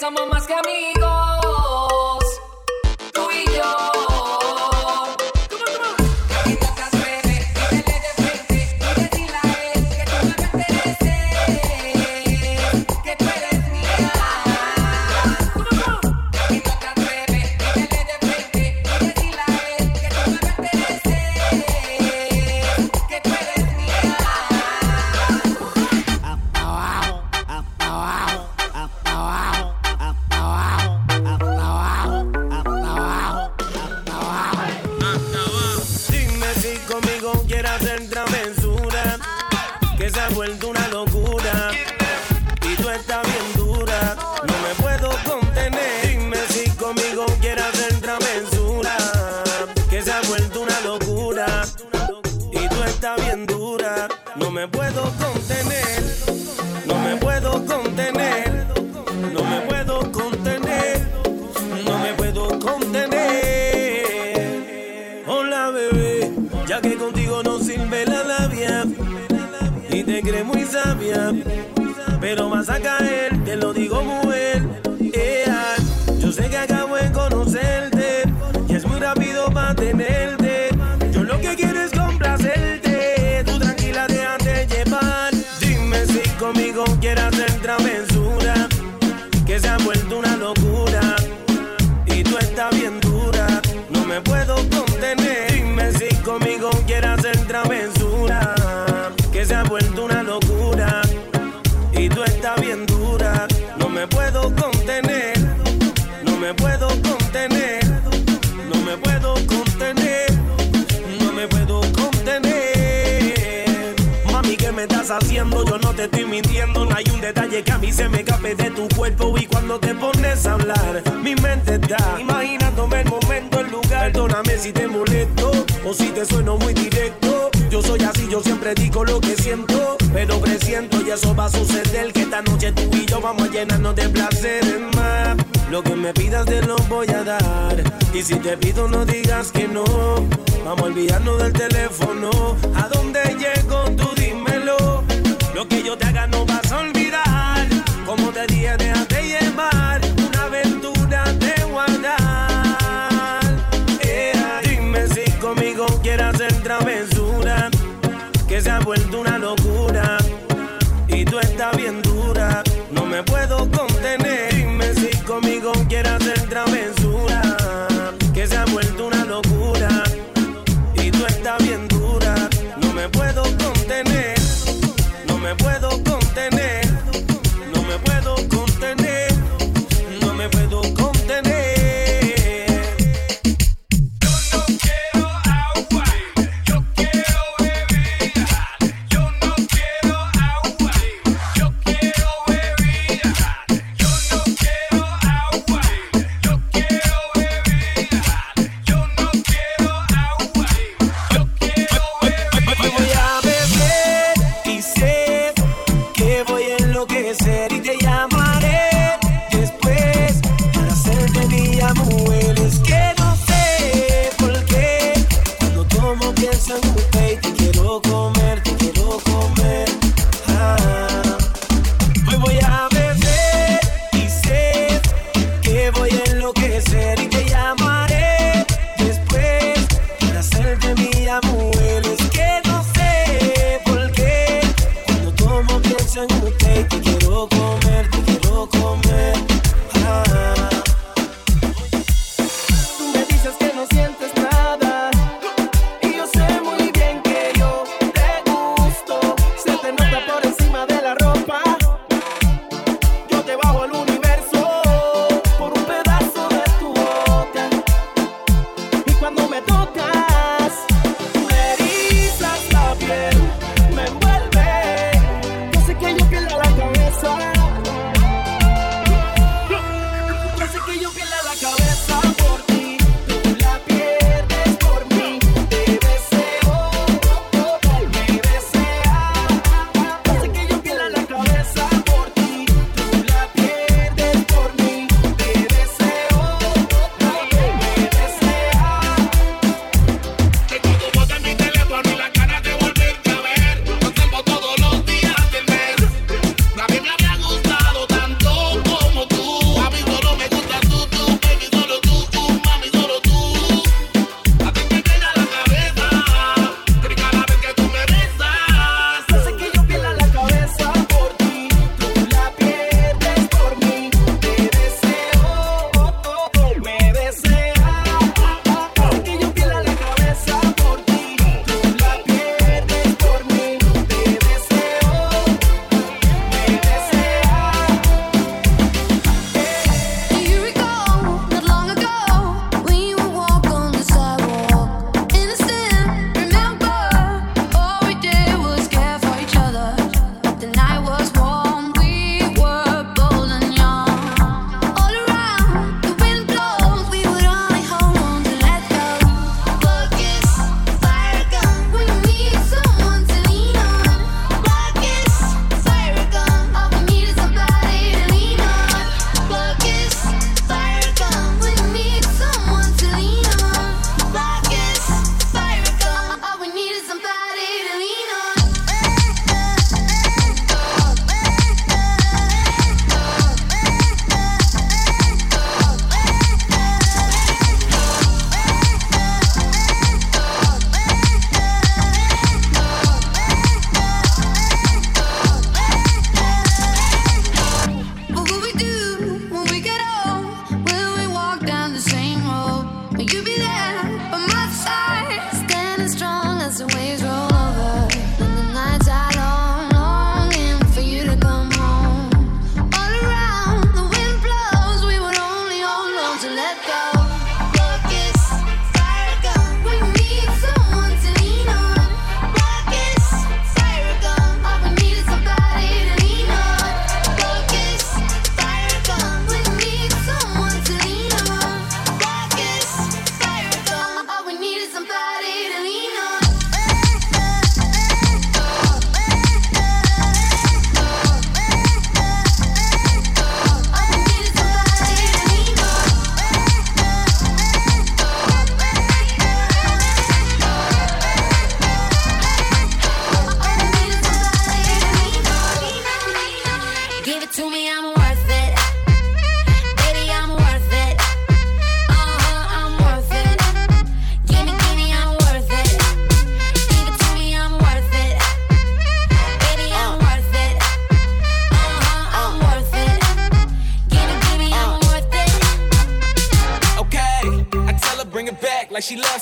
somos más que amigos. Muy sabia. Pero vas a caer, te lo digo mujer. Te estoy mintiendo. No hay un detalle que a mí se me escape de tu cuerpo. Y cuando te pones a hablar, mi mente está imaginándome el momento, el lugar. Perdóname si te molesto o si te sueno muy directo. Yo soy así, yo siempre digo lo que siento. Pero presiento y eso va a suceder. Que esta noche tú y yo vamos a llenarnos de placeres más. Lo que me pidas te lo voy a dar. Y si te pido, no digas que no. Vamos a olvidarnos del teléfono. ¿A dónde llego? Yo te haga no vas a olvidar. Como te dije, déjate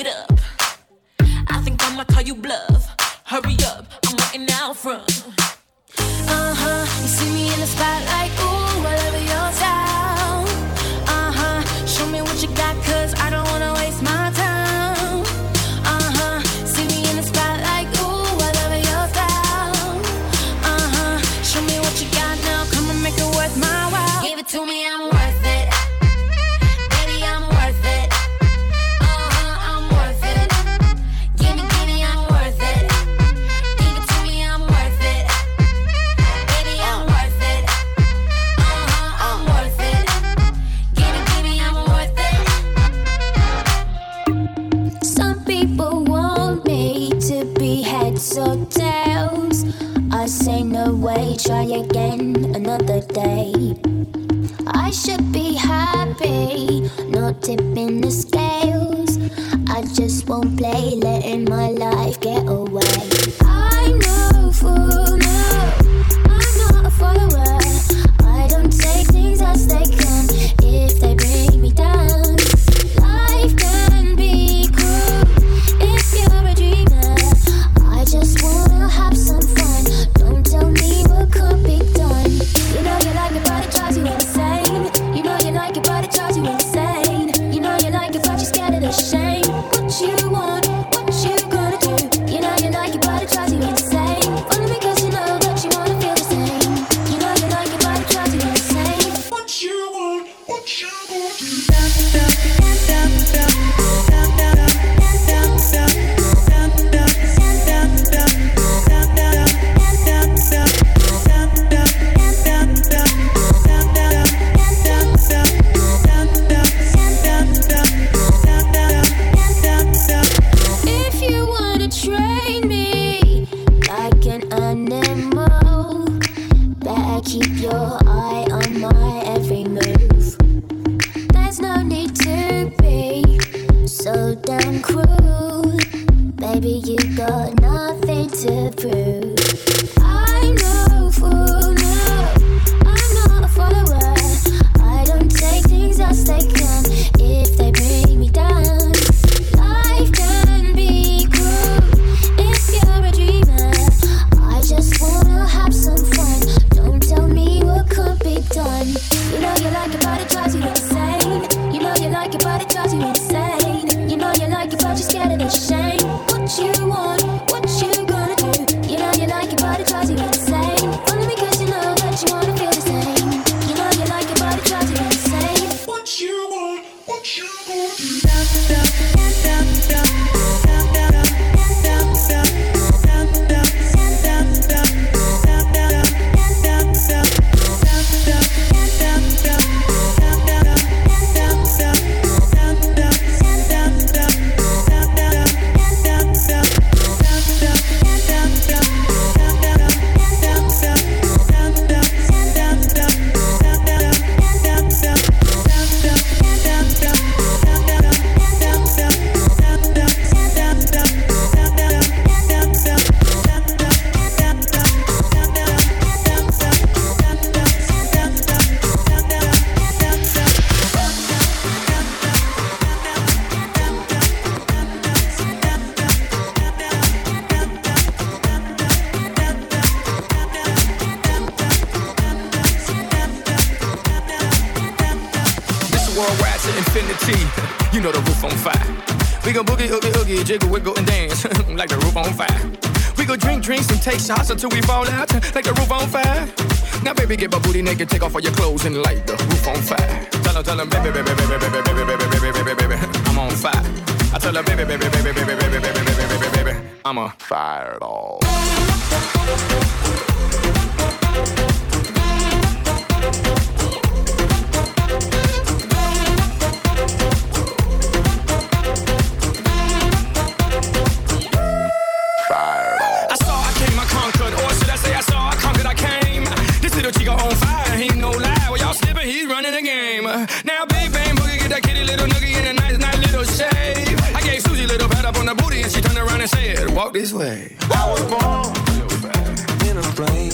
it up. I think I'ma call you bluff. Hurry up, I'm waiting out front. Uh huh, you see me in the spotlight, ooh, I love your style. Uh huh, show me what you got, cause I don't know the roof on fire. We gon' boogie, oogie, oogie, jiggle, wiggle, and dance like the roof on fire. We go drink drinks and take shots until we fall out like the roof on fire. Now, baby, get my booty naked, take off all your clothes and light the roof on fire. Tell her, tell her, baby, baby, baby, baby, baby, baby, baby, baby, baby, baby, I'm on fire. I tell her, baby, baby, baby, baby, baby, baby, baby, baby, baby, baby, I'm a fireball. the way. I was born in a plane.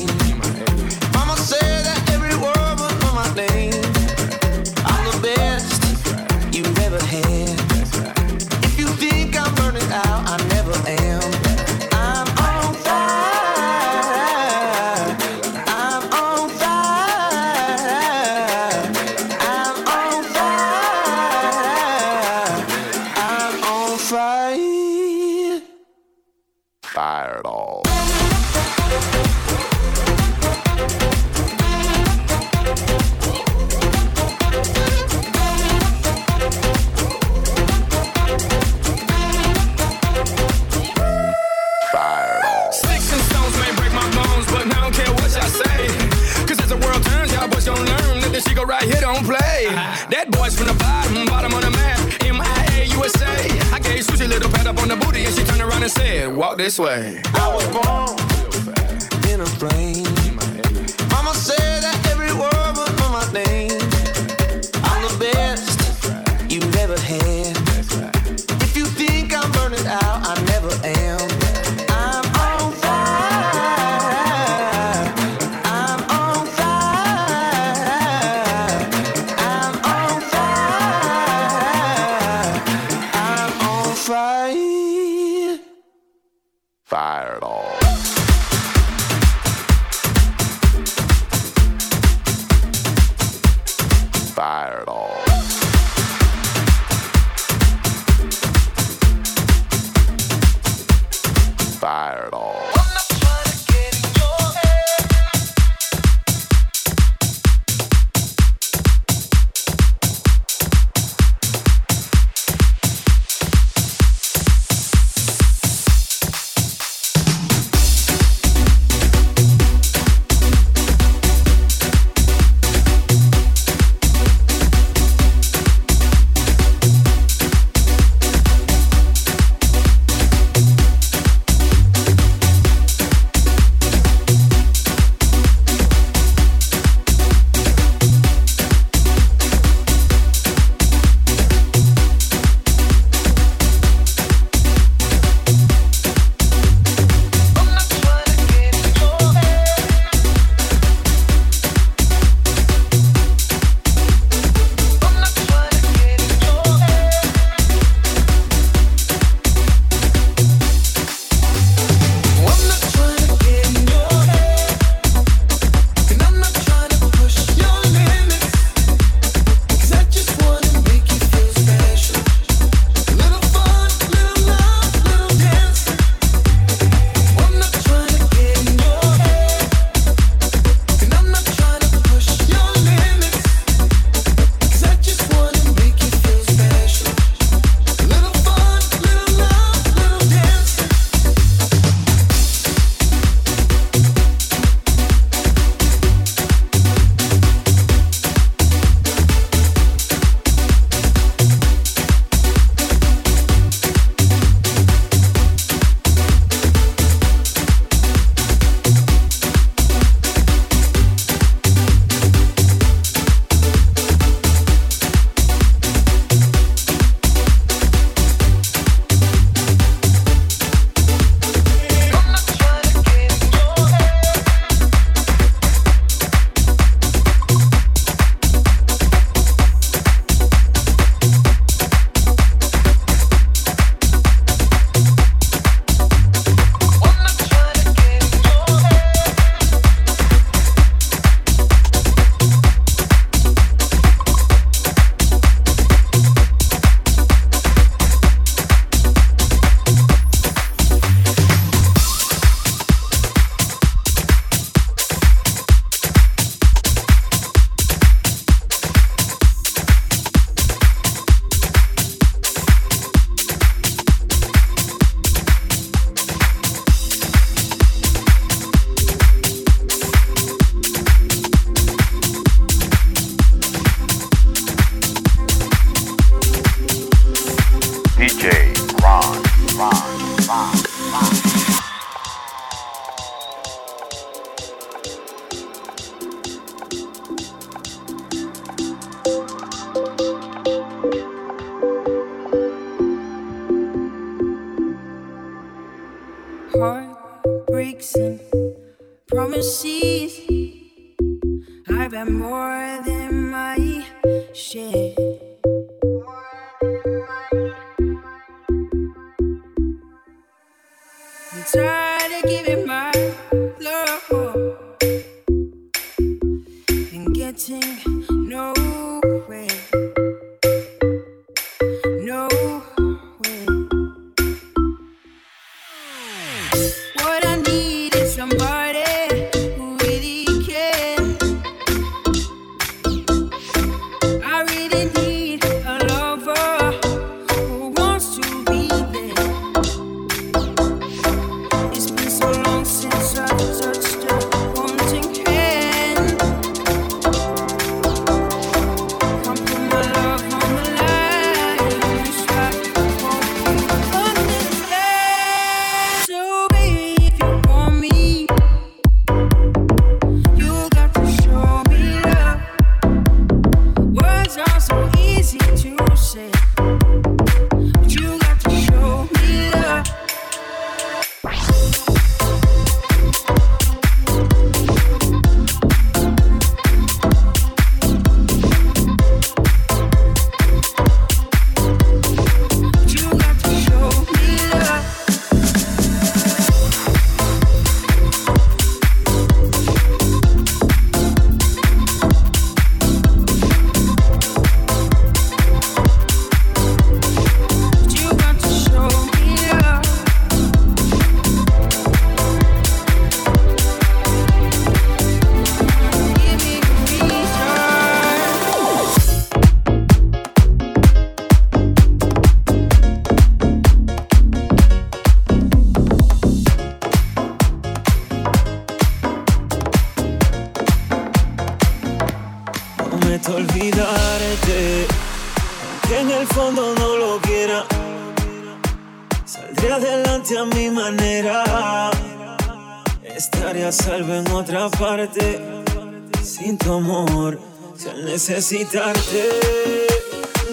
necesitarte.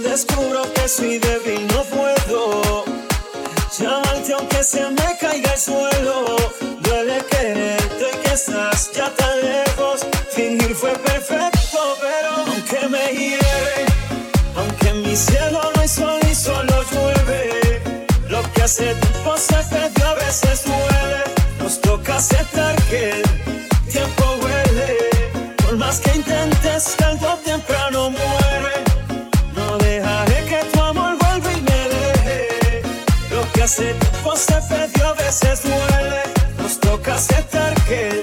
Descubro que soy débil, no puedo llamarte aunque se me caiga el suelo. Duele quererte y que estás ya tan lejos. Fingir fue perfecto, pero aunque me hiere, aunque en mi cielo no hay sol y solo llueve, lo que hace tiempo se perdió a veces duele. Nos toca aceptar que el tiempo huele, por más que intentamos más temprano muere. No dejaré que tu amor vuelva y me deje. Lo que hace tiempo se perdió a veces duele. Nos toca aceptar que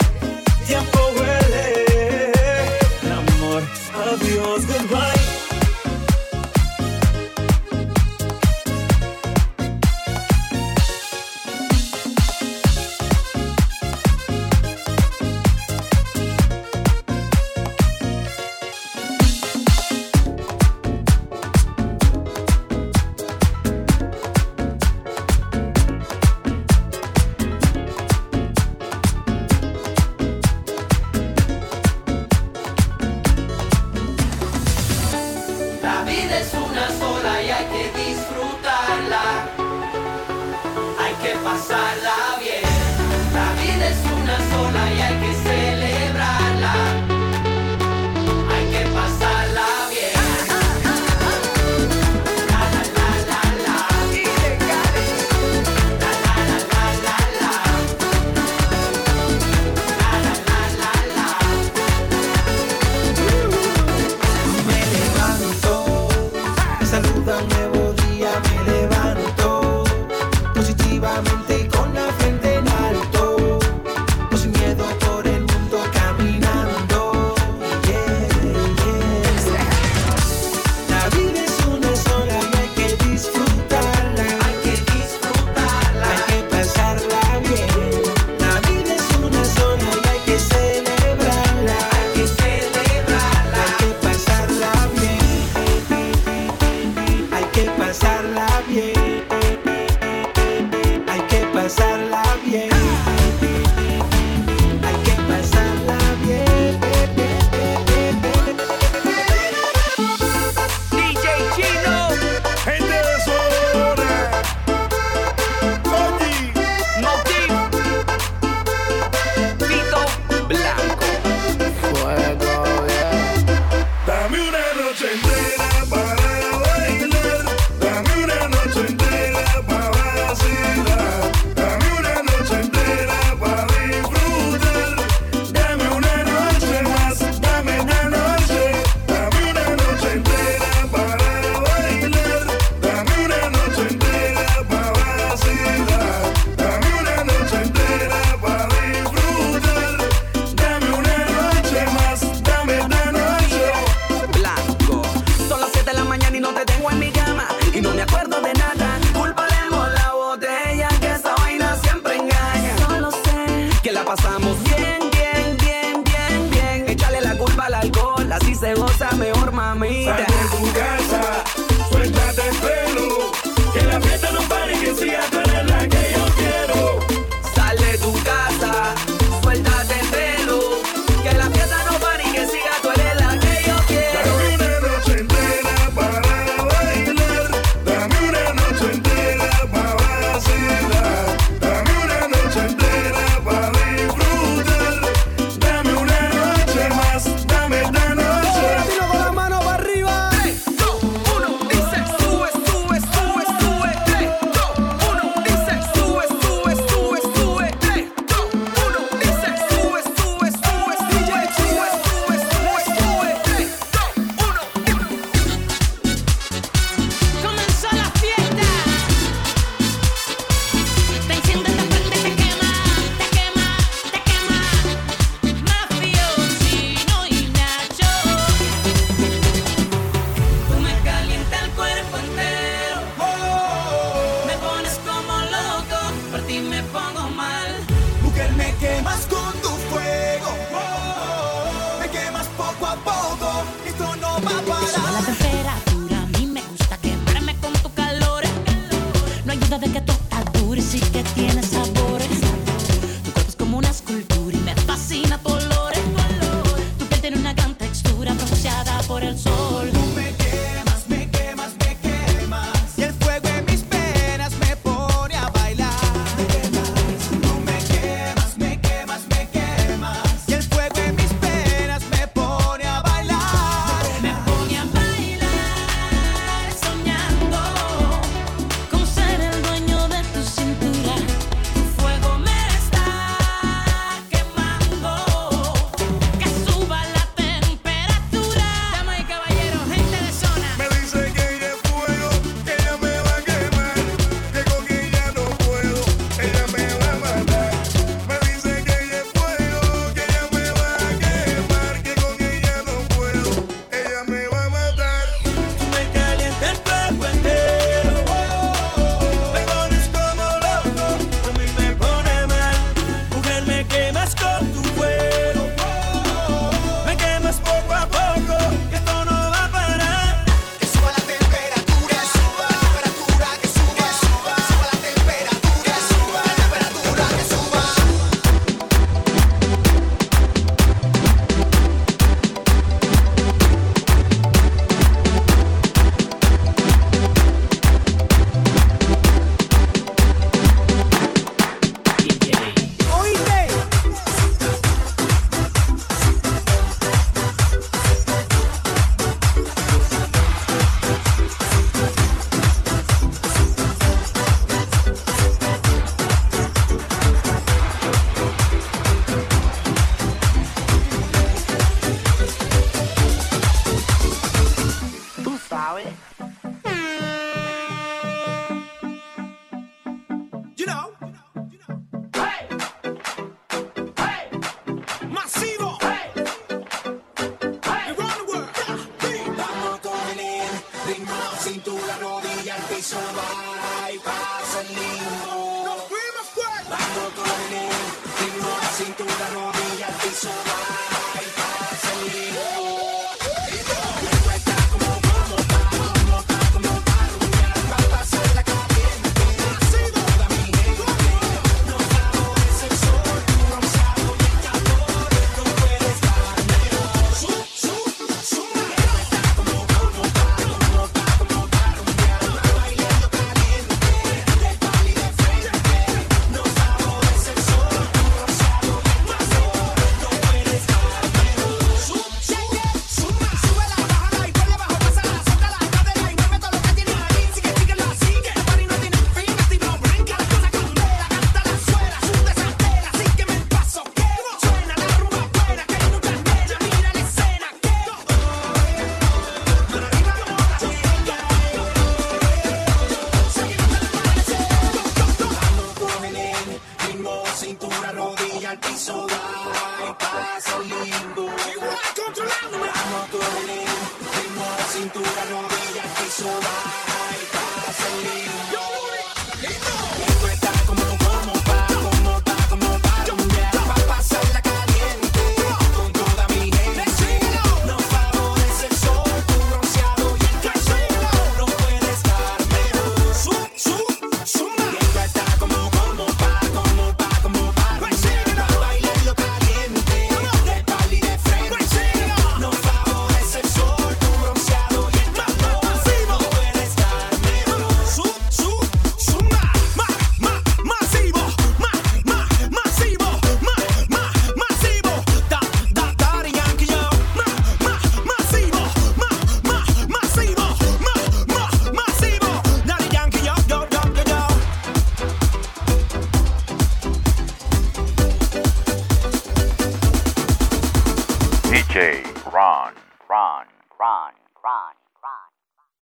Tá sou lindo.